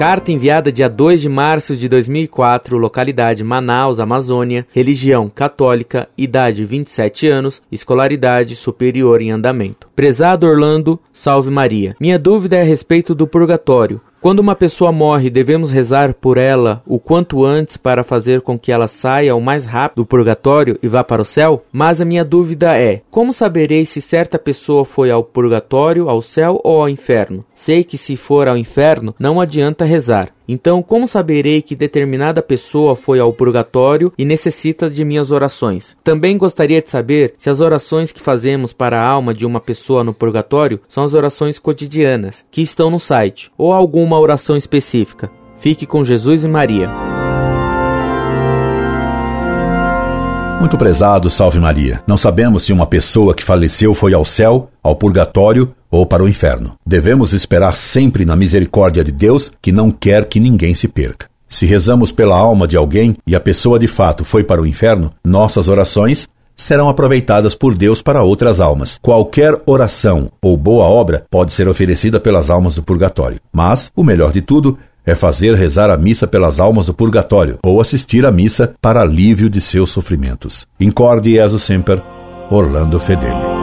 Carta enviada dia 2 de março de 2004, localidade Manaus, Amazônia, religião católica, idade 27 anos, escolaridade superior em andamento. Prezado Orlando, salve Maria. Minha dúvida é a respeito do purgatório. Quando uma pessoa morre, devemos rezar por ela o quanto antes para fazer com que ela saia o mais rápido do purgatório e vá para o céu? Mas a minha dúvida é: como saberei se certa pessoa foi ao purgatório, ao céu ou ao inferno? Sei que se for ao inferno, não adianta rezar. Então, como saberei que determinada pessoa foi ao purgatório e necessita de minhas orações? Também gostaria de saber se as orações que fazemos para a alma de uma pessoa no purgatório são as orações cotidianas, que estão no site, ou alguma oração específica. Fique com Jesus e Maria. Muito prezado, salve Maria. Não sabemos se uma pessoa que faleceu foi ao céu, ao purgatório ou para o inferno. Devemos esperar sempre na misericórdia de Deus, que não quer que ninguém se perca. Se rezamos pela alma de alguém e a pessoa de fato foi para o inferno, nossas orações serão aproveitadas por Deus para outras almas. Qualquer oração ou boa obra pode ser oferecida pelas almas do purgatório. Mas, o melhor de tudo, é fazer rezar a missa pelas almas do purgatório ou assistir à missa para alívio de seus sofrimentos. Incorde Jesus Semper, Orlando Fedeli.